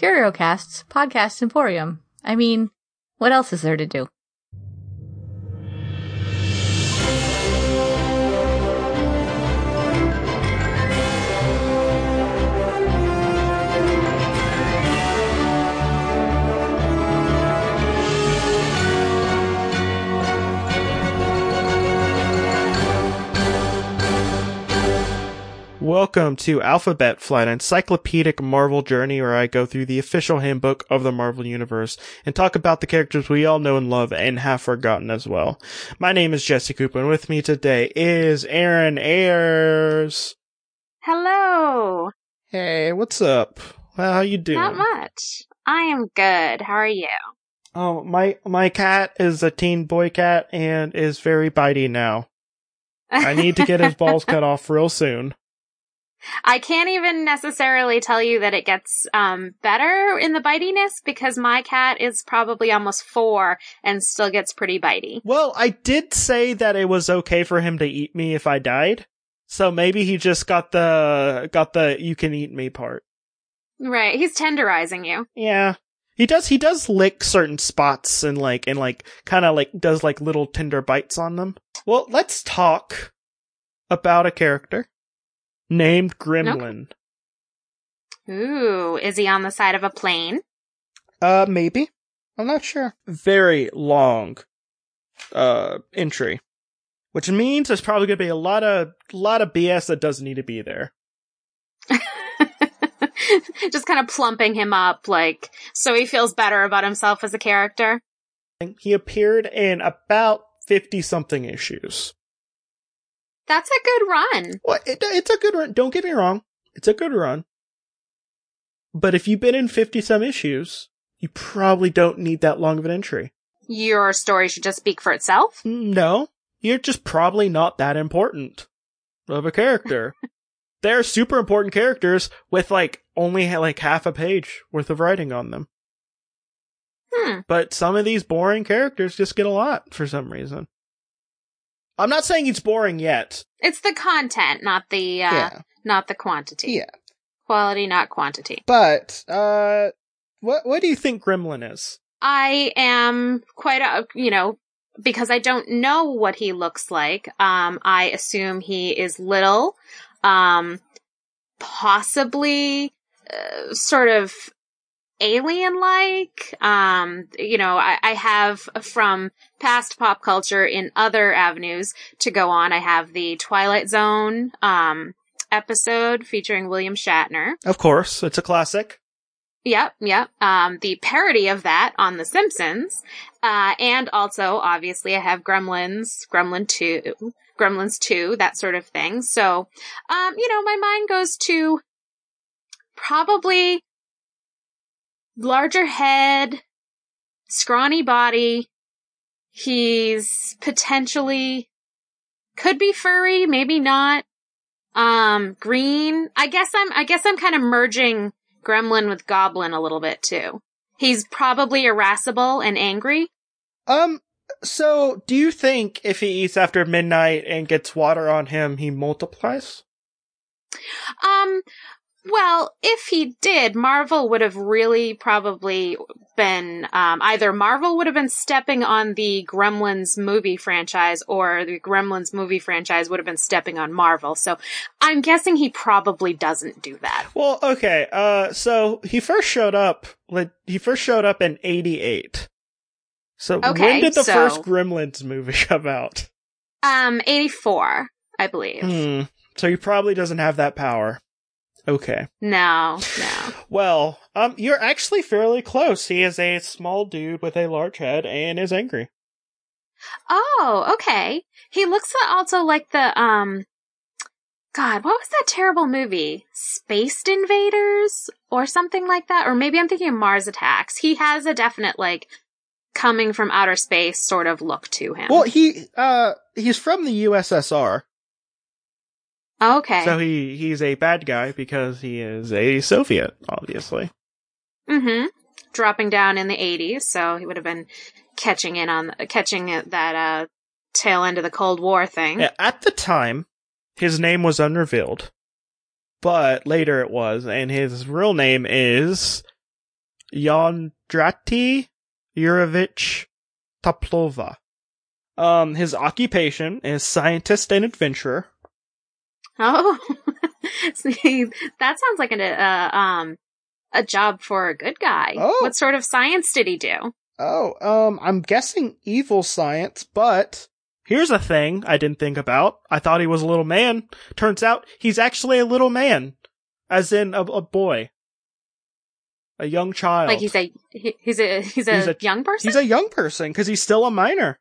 CurioCast's podcast emporium. I mean, what else is there to do? Welcome to Alphabet Flight, an encyclopedic Marvel journey where I go through the official handbook of the Marvel Universe and talk about the characters we all know and love and have forgotten as well. My name is Jesse Cooper and with me today is Aaron Ayers. Hello. Hey, what's up? Well, how you doing? Not much. I am good. How are you? Oh, my, my cat is a teen boy cat and is very bitey now. I need to get his balls cut off real soon. I can't even necessarily tell you that it gets um, better in the bitiness because my cat is probably almost four and still gets pretty bitey. Well, I did say that it was okay for him to eat me if I died. So maybe he just got the got the you can eat me part. Right, he's tenderizing you. Yeah. He does he does lick certain spots and like and like kind of like does like little tender bites on them. Well, let's talk about a character named Gremlin. Ooh, is he on the side of a plane? Uh, maybe. I'm not sure. Very long, uh, entry. Which means there's probably gonna be a lot of, lot of BS that doesn't need to be there. Just kind of plumping him up, like, so he feels better about himself as a character. He appeared in about 50 something issues. That's a good run. Well, it, it's a good run. Don't get me wrong. It's a good run. But if you've been in 50 some issues, you probably don't need that long of an entry. Your story should just speak for itself? No. You're just probably not that important of a character. They're super important characters with like only like half a page worth of writing on them. Hmm. But some of these boring characters just get a lot for some reason. I'm not saying it's boring yet. It's the content, not the uh Yeah. not the quantity. Yeah. Quality, not quantity. But uh what what do you think Gremlin is? I am quite a, you know, because I don't know what he looks like. Um, I assume he is little, um, possibly, uh, sort of alien-like. Um, you know, I, I have from past pop culture in other avenues to go on. I have the Twilight Zone, um, episode featuring William Shatner. Of course, it's a classic. Yep, yep. Um, the parody of that on The Simpsons. Uh, and also, obviously, I have Gremlins, Gremlin 2, Gremlins 2, that sort of thing. So, um, you know, my mind goes to probably larger head, scrawny body. He's potentially could be furry, maybe not. Um, green. I guess I'm, I guess I'm kind of merging Gremlin with Goblin a little bit too. He's probably irascible and angry. Um so do you think if he eats after midnight and gets water on him, he multiplies? Um, well, if he did, Marvel would have really probably been, um, either Marvel would have been stepping on the Gremlins movie franchise or the Gremlins movie franchise would have been stepping on Marvel. So I'm guessing he probably doesn't do that. Well, okay. Uh so he first showed up like he first showed up in 88. So when did the so- first Gremlins movie come out? Um, 84, I believe. Hmm. So he probably doesn't have that power. Okay. No, no. Well, um you're actually fairly close. He is a small dude with a large head and is angry. Oh, okay. He looks also like the, um, God, what was that terrible movie? Spaced Invaders or something like that? Or maybe I'm thinking of Mars Attacks. He has a definite, like, coming from outer space sort of look to him. Well, he uh he's from the USSR. Okay. So he he's a bad guy because he is a Soviet, obviously. mm-hmm. Dropping down in the 80s, so he would have been catching in on, catching that, uh, tail end of the Cold War thing. Yeah, At the time, his name was unrevealed, but later it was, and his real name is Yondrati Yurovich Toplova. Um, his occupation is scientist and adventurer. Oh, see, that sounds like a uh, um a job for a good guy. Oh. What sort of science did he do? Oh, um, I'm guessing evil science, but here's a thing I didn't think about. I thought he was a little man. Turns out he's actually a little man, as in a, a boy, a young child. Like he's a he- he's a he's a, He's a- young person. he's a young person because he's still a minor.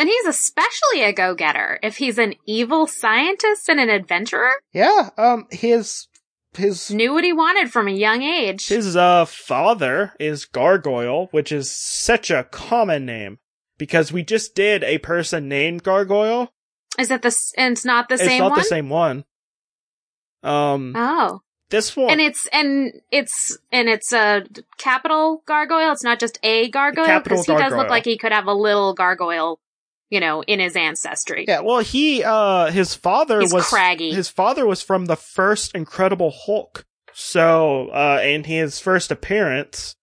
Then he's especially a go getter. If he's an evil scientist and an adventurer, Yeah. Um, his his knew what he wanted from a young age. his uh father is Gargoyle, which is such a common name because we just did a person named Gargoyle. Is it the and it's not the same? it's same not one? the same one. Um, Oh, this one. and it's and it's and it's a capital gargoyle. It's not just a gargoyle Capital because he does look like he could have a little gargoyle, you know, in his ancestry. Yeah, well, he, uh, his father He's was, craggy. his father was from the first Incredible Hulk. So, uh, and his first appearance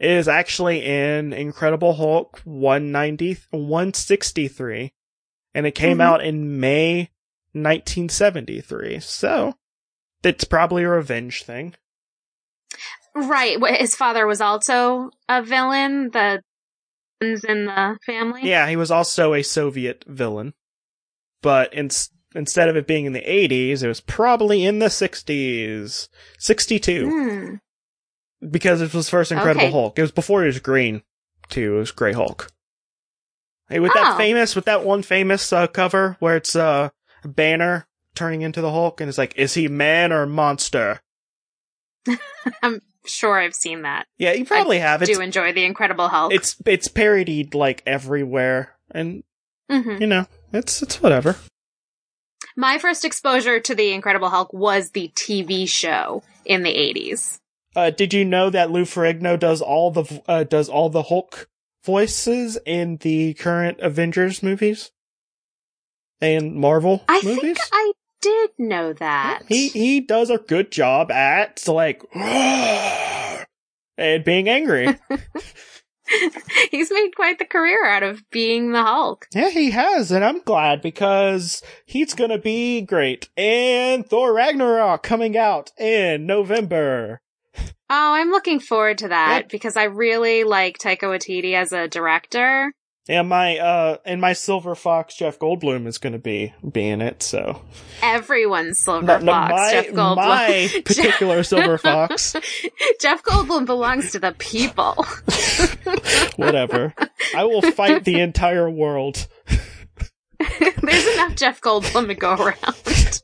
is actually in Incredible Hulk 190, 163. And it came Mhm. out in May 1973. So, it's probably a revenge thing. Right. His father was also a villain. The in the family. Yeah, he was also a Soviet villain. But in, instead of it being in the 80s, it was probably in the 60s. 62. Hmm. because it was first Incredible Okay. Hulk. It was before he was green, too. It was Grey Hulk. Hey, with that Oh. famous, with that one famous uh, cover where it's uh, Banner turning into the Hulk, and it's like, is he man or monster? I'm sure I've seen that. Yeah, you probably have. It's Do enjoy the Incredible Hulk. it's it's parodied like everywhere, and hmm you know, it's it's whatever. My first exposure to the Incredible Hulk was the TV show in the 80s. Uh, did you know that Lou Ferrigno does all the uh, does all the Hulk voices in the current Avengers movies and Marvel I movies? think I did know that. He he does a good job at like and being angry. He's made quite the career out of being the Hulk. yeah, he has, and I'm glad because he's gonna be great. And Thor Ragnarok coming out in November. Oh, I'm looking forward to that Yep. because I really like Taika Waititi as a director. And my uh and my Silver Fox Jeff Goldblum is gonna be be in it, so Everyone's Silver No, no, Fox, my, Jeff Goldblum. my particular Silver Fox. Jeff Goldblum belongs to the people. Whatever. I will fight the entire world. There's enough Jeff Goldblum to go around.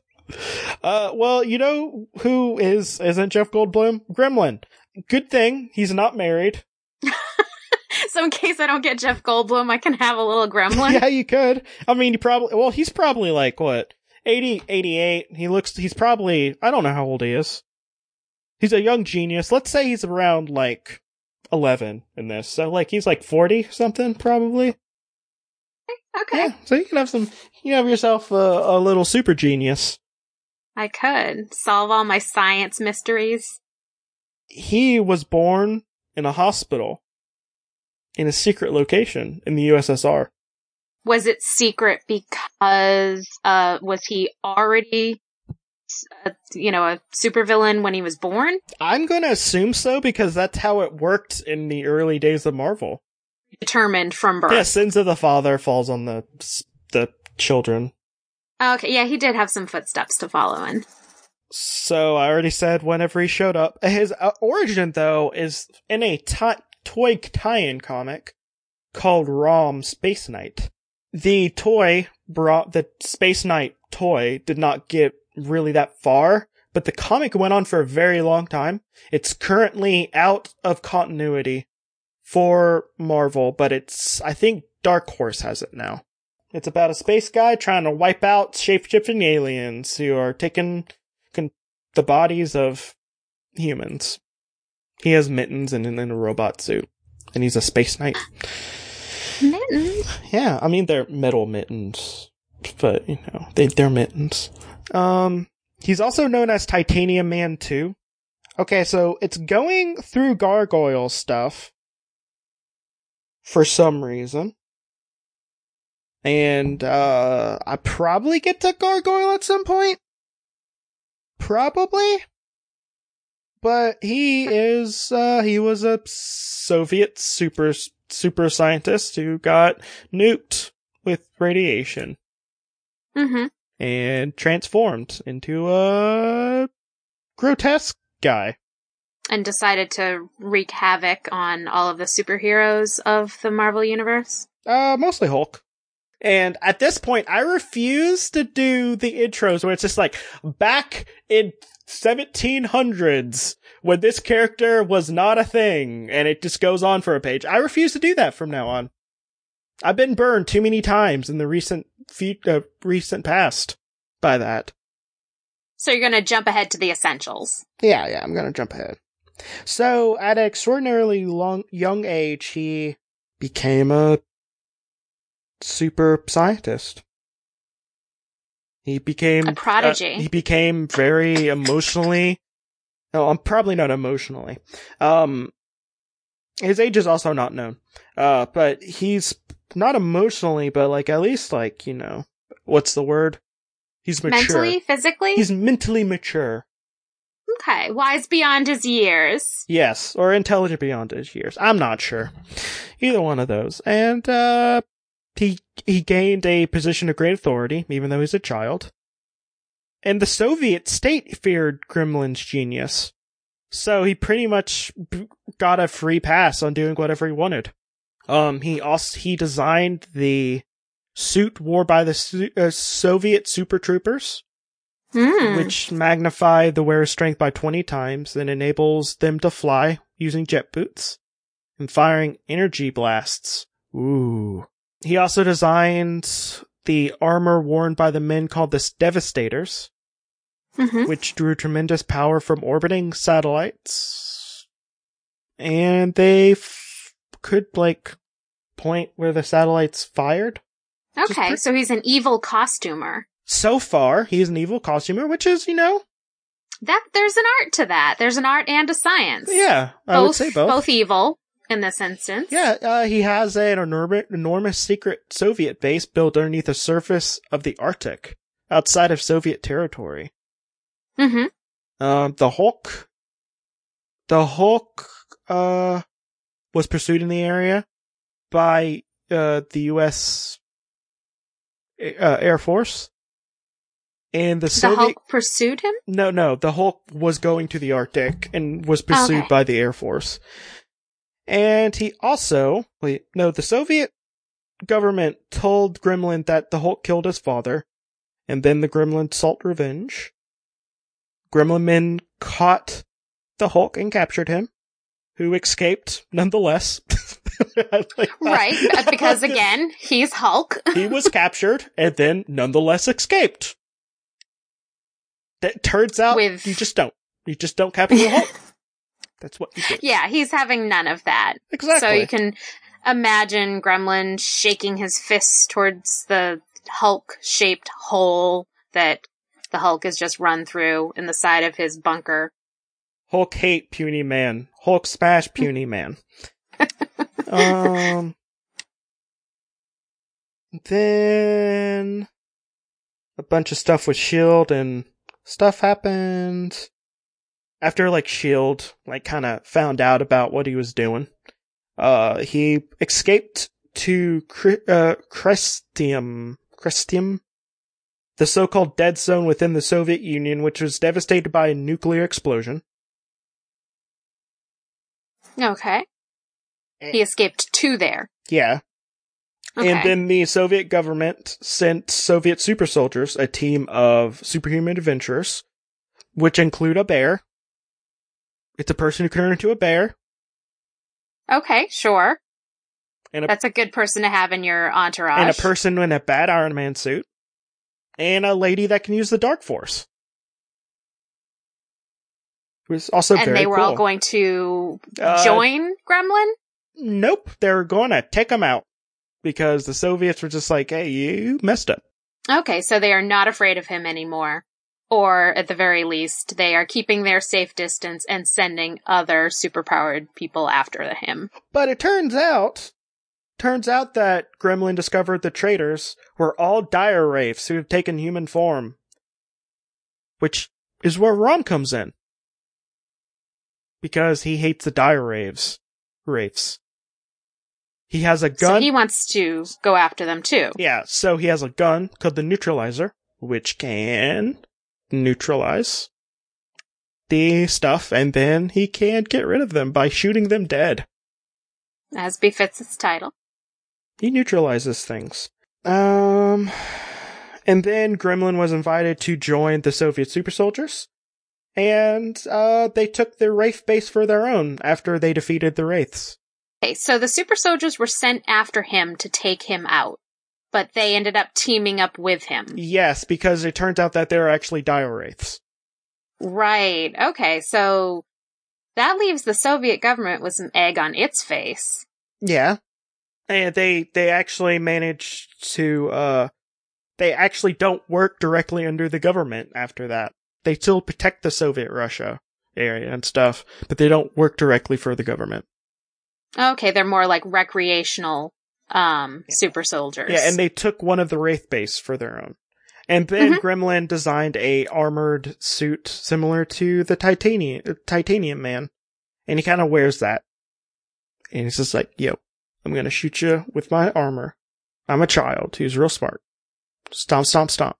Uh, well, you know who is isn't Jeff Goldblum? Gremlin. Good thing he's not married. So in case I don't get Jeff Goldblum, I can have a little gremlin. yeah, you could. I mean, he probably. Well, he's probably like what 80, 88. He looks. He's probably. I don't know how old he is. He's a young genius. Let's say he's around like eleven in this. So like he's like forty something probably. Eh, okay. Yeah. So you can have some. You have yourself a, a little super genius. I could solve all my science mysteries. he was born in a hospital in a secret location in the USSR. Was it secret because uh was he already uh, you know a supervillain when he was born? I'm going to assume so because that's how it worked in the early days of Marvel. Determined from birth. Yeah, sins of the father falls on the the children. Okay, yeah, he did have some footsteps to follow in. So I already said whenever he showed up. His uh, origin though is in a ti- toy tie-in comic called Rom Space Knight. The toy brought the Space Knight toy did not get really that far, but the comic went on for a very long time. It's currently out of continuity for Marvel, but it's I think Dark Horse has it now. It's about a space guy trying to wipe out shape-shifting aliens who are taking the bodies of humans. He has mittens and in a robot suit, and he's a space knight. Mittens. Yeah, I mean they're metal mittens, but you know they they're mittens. Um, he's also known as Titanium Man too. Okay, so it's going through gargoyle stuff for some reason. And uh I probably get to gargoyle at some point. Probably. But he is uh he was a Soviet super super scientist who got nuked with radiation Mm-hmm. and transformed into a grotesque guy. And decided to wreak havoc on all of the superheroes of the Marvel Universe. Uh, mostly Hulk. And at this point, I refuse to do the intros where it's just like back in 1700s when this character was not a thing and it just goes on for a page. I refuse to do that from now on. I've been burned too many times in the recent fe- uh, recent past by that. So you're gonna jump ahead to the essentials. Yeah, yeah, I'm gonna jump ahead. So, at an extraordinarily long, young age, he became a super scientist. He became A prodigy. uh, he became very emotionally. No, I'm probably not emotionally. Um, his age is also not known. Uh, but he's not emotionally, but like at least like you know, what's the word? He's mature. Mentally, physically? He's mentally mature. okay. Wise beyond his years. Yes, or intelligent beyond his years. I'm not sure. Either one of those. And uh he he gained a position of great authority, even though he's a child. And the Soviet state feared Gremlin's genius. So he pretty much got a free pass on doing whatever he wanted. Um, he also he designed the suit worn by the uh, Soviet Super Troopers Hmm. which magnify the wearer's strength by 20 times and enables them to fly using jet boots and firing energy blasts. Ooh. He also designed the armor worn by the men called the Devastators, Mhm. which drew tremendous power from orbiting satellites. And they f- could, like, point where the satellites fired. Okay, pre- so he's an evil costumer. So far, he's an evil costumer, which is, you know, That there's an art to that. There's an art and a science. yeah, I would say both. evil in this instance. Yeah, uh, he has an enormous, enormous secret Soviet base built underneath the surface of the Arctic, outside of Soviet territory. Mm-hmm. Um, the Hulk, the Hulk, uh, was pursued in the area by, uh, the U.S. Uh, Air Force. And the The Soviet, Hulk pursued him. no, no, the Hulk was going to the Arctic and was pursued Okay. by the Air Force. And he also, wait, no, the Soviet government told Gremlin that the Hulk killed his father, and then the Gremlin sought revenge. Gremlin men caught the Hulk and captured him, who escaped nonetheless. Like. Right, because again, he's Hulk. he was captured and then nonetheless escaped. That turns out With- you just don't. You just don't capture the Hulk. That's what you yeah, he's having none of that. exactly. So you can imagine Gremlin shaking his fists towards the Hulk shaped hole that the Hulk has just run through in the side of his bunker. Hulk hate puny man. Hulk smash puny man. um. Then a bunch of stuff with Shield and stuff happened. After like Shield like kind of found out about what he was doing, uh he escaped to Cri- uh Crestium Crestium the so-called dead zone within the Soviet Union which was devastated by a nuclear explosion. Okay. He escaped to there. Yeah. Okay. And then the Soviet government sent Soviet super soldiers, a team of superhuman adventurers, which include a bear. It's a person who can turn into a bear. okay, sure. And a, That's a good person to have in your entourage. and a person in a bad Iron Man suit. And a lady that can use the Dark Force. It was also and very they were cool. all going to Uh, join Gremlin? Nope, they're going to take him out. Because the Soviets were just like, hey, you messed up. Okay, so they are not afraid of him anymore. Or at the very least, they are keeping their safe distance and sending other superpowered people after him. But it turns out, turns out that Gremlin discovered the traitors were all dire wraiths who have taken human form. Which is where Rom comes in. Because he hates the dire wraiths. Wraiths. He has a gun. So he wants to go after them too. Yeah, so he has a gun called the Neutralizer, which can neutralize the stuff, and then he can't get rid of them by shooting them dead. As befits its title. He neutralizes things. Um, and then Gremlin was invited to join the Soviet super soldiers, and uh, they took their Wraith base for their own after they defeated the Wraiths. Okay, so the super soldiers were sent after him to take him out, but they ended up teaming up with him. Yes, because it turns out that they're actually Dire Wraiths. Right. Okay, so that leaves the Soviet government with some egg on its face. Yeah. And they they actually managed to uh they actually don't work directly under the government after that. They still protect the Soviet Russia area and stuff, but they don't work directly for the government. Okay, they're more like recreational um super soldiers. Yeah, and they took one of the Wraith base for their own. And then Mhm. Gremlin designed a armored suit similar to the Titanium Titanium Man. And he kind of wears that. And he's just like, yo, I'm gonna shoot you with my armor. I'm a child who's real smart. Stomp, stomp, stomp.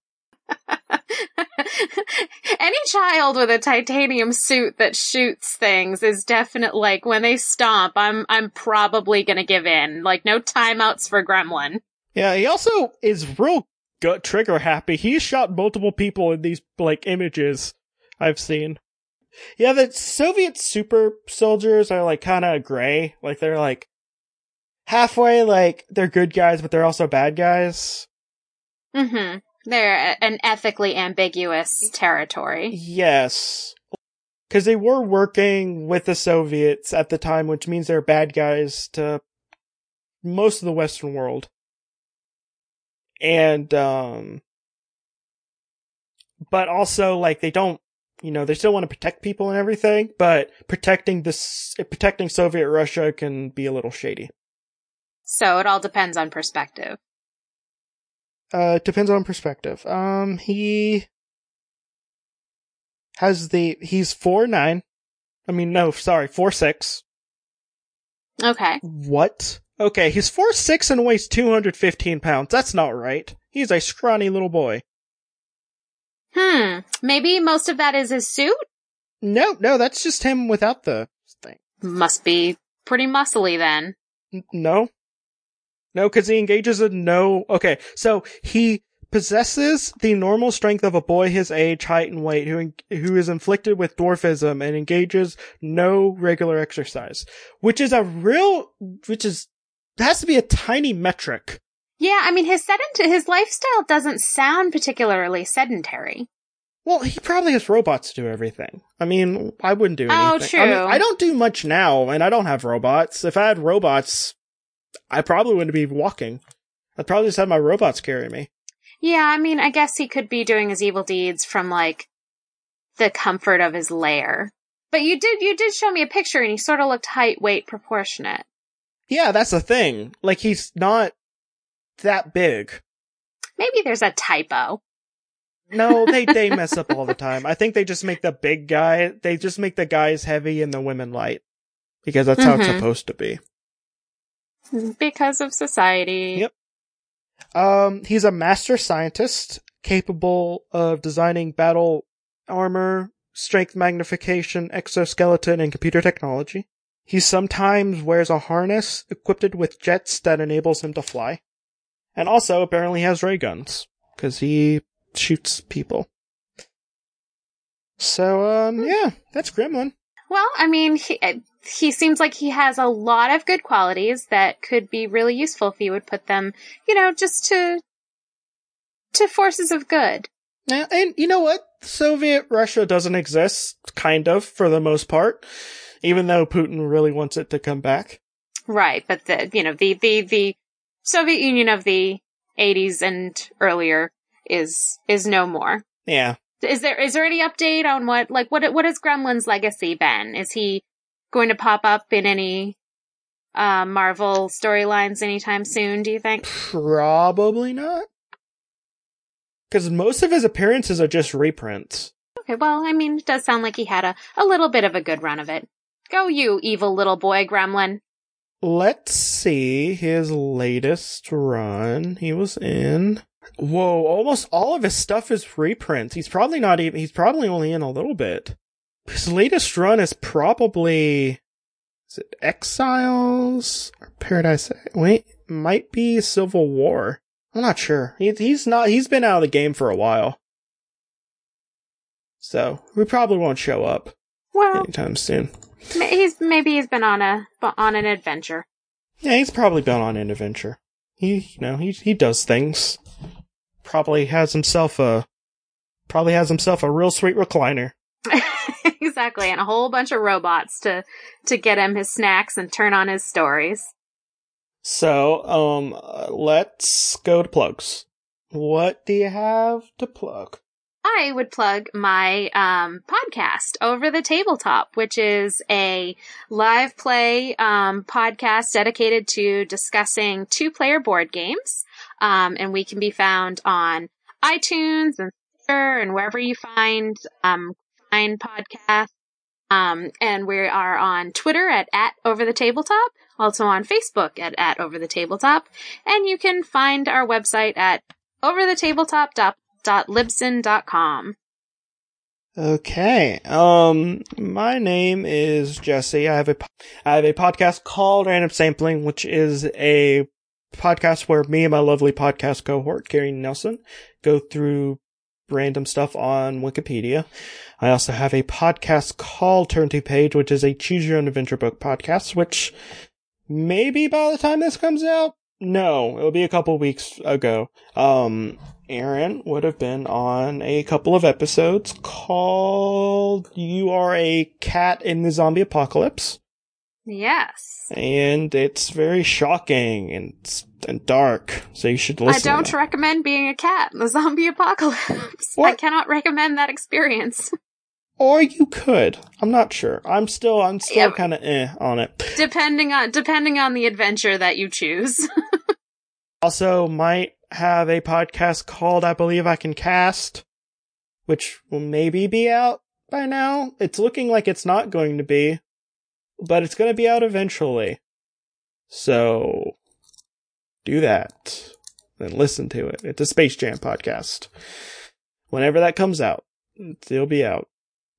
Any child with a titanium suit that shoots things is definite like when they stomp, I'm I'm probably gonna give in. Like no timeouts for Gremlin. Yeah, he also is real gut trigger happy. He's shot multiple people in these, like, images I've seen. Yeah, the Soviet super soldiers are, like, kinda gray. Like, they're, like, halfway, like, they're good guys, but they're also bad guys. Mm-hmm. They're an ethically ambiguous territory. Yes. Because they were working with the Soviets at the time, which means they're bad guys to most of the Western world. And, um, but also, like, they don't, you know, they still want to protect people and everything, but protecting this, protecting Soviet Russia can be a little shady. So it all depends on perspective. Uh, depends on perspective. Um, he has the, he's four nine. I mean, no, sorry, four six. Okay. What? Okay, he's four six and weighs 215 pounds. That's not right. He's a scrawny little boy. Hmm. Maybe most of that is his suit? No, no, that's just him without the thing. Must be pretty muscly then. N- No. No, because he engages in no. Okay, so he possesses the normal strength of a boy his age, height, and weight who, who is inflicted with dwarfism and engages no regular exercise. Which is a real, which is, has to be a tiny metric. Yeah, I mean his sedent his lifestyle doesn't sound particularly sedentary. Well, he probably has robots to do everything. I mean, I wouldn't do Oh, anything. I, mean, true. I don't do much now, and I don't have robots. If I had robots, I probably wouldn't be walking. I'd probably just have my robots carry me. Yeah, I mean I guess he could be doing his evil deeds from like the comfort of his lair. But you did you did show me a picture and he sort of looked height weight proportionate. Yeah, that's the thing. Like, he's not that big. Maybe there's a typo. No, they, they mess up all the time. I think they just make the big guy, they just make the guys heavy and the women light. Because that's how it's Mhm. supposed to be. Because of society. Yep. Um, he's a master scientist capable of designing battle armor, strength magnification, exoskeleton, and computer technology. He sometimes wears a harness equipped with jets that enables him to fly. And also apparently has ray guns, cause he shoots people. So, um, yeah, that's Gremlin. Well, I mean, he, he seems like he has a lot of good qualities that could be really useful if you would put them, you know, just to to forces of good. Yeah, and you know what? Soviet Russia doesn't exist, kind of, for the most part, even though Putin really wants it to come back. Right, but the you know the the the Soviet Union of the 80s and earlier is is no more. Yeah. Is there is there any update on what like what what has Gremlin's legacy been? Is he going to pop up in any uh, Marvel storylines anytime soon? Do you think? Probably not. Because most of his appearances are just reprints. Okay, well, I mean, it does sound like he had a, a little bit of a good run of it. Go you, evil little boy gremlin. Let's see his latest run. He was in. Whoa, almost all of his stuff is reprints. He's probably not even, he's probably only in a little bit. His latest run is probably, is it Exiles or Paradise? Wait, might be Civil War. I'm not sure. He, he's not, he's been out of the game for a while. So, we probably won't show up Well, anytime soon. he's maybe he's been on a on an adventure. Yeah, he's probably been on an adventure. He, you know, he he does things. Probably has himself a, probably has himself a real sweet recliner. exactly, and a whole bunch of robots to to get him his snacks and turn on his stories. So, um, let's go to plugs. What do you have to plug? I would plug my um, podcast, Over the Tabletop, which is a live play um, podcast dedicated to discussing two player board games. Um, and we can be found on iTunes and Stitcher and wherever you find find podcasts. Um, and we are on Twitter at, at Over the Tabletop, also on Facebook at, at Over the Tabletop. And you can find our website at overthetabletop.libsyn.com. Okay. Um, my name is Jesse. I have a, I have a podcast called Random Sampling, which is a podcast where me and my lovely podcast cohort, Gary Nelson, go through random stuff on Wikipedia. I also have a podcast called Turn to Page, which is a choose your own adventure book podcast, which maybe by the time this comes out, no, it'll be a couple weeks ago. Um, Aaron would have been on a couple of episodes called You Are a Cat in the Zombie Apocalypse. Yes. And it's very shocking and, and dark, so you should listen. I don't recommend being a cat in the zombie apocalypse. I cannot recommend that experience. or you could. I'm not sure. I'm still, I'm still Yeah. kind of eh on it. depending on depending on the adventure that you choose. Also, might have a podcast called I Believe I Can Cast, which will maybe be out by now. It's looking like it's not going to be, but it's going to be out eventually. So, do that and listen to it. It's a Space Jam podcast. Whenever that comes out, it'll be out.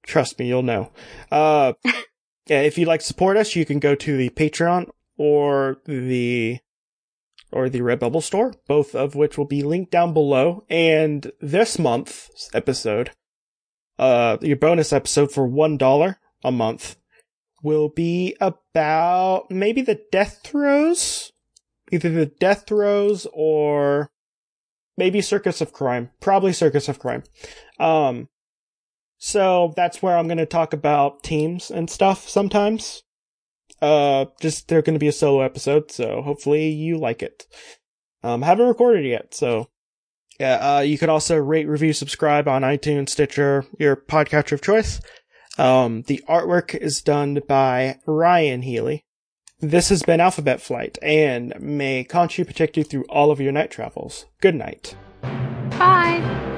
Trust me, you'll know. Uh, yeah, if you'd like to support us, you can go to the Patreon or the or the Redbubble store, both of which will be linked down below. And this month's episode, uh, your bonus episode for one dollar a month will be about maybe the Death-Throws, either the Death-Throws or maybe Circus of Crime, probably Circus of Crime. Um, so that's where I'm going to talk about teams and stuff sometimes. Uh, just they're going to be a solo episode, so hopefully you like it. Um, haven't recorded yet, so yeah. Uh, you can also rate, review, subscribe on iTunes, Stitcher, your podcatcher of choice. Um, the artwork is done by Ryan Healy. This has been Alphabet Flight, and may Conchu protect you through all of your night travels. Good night. Bye.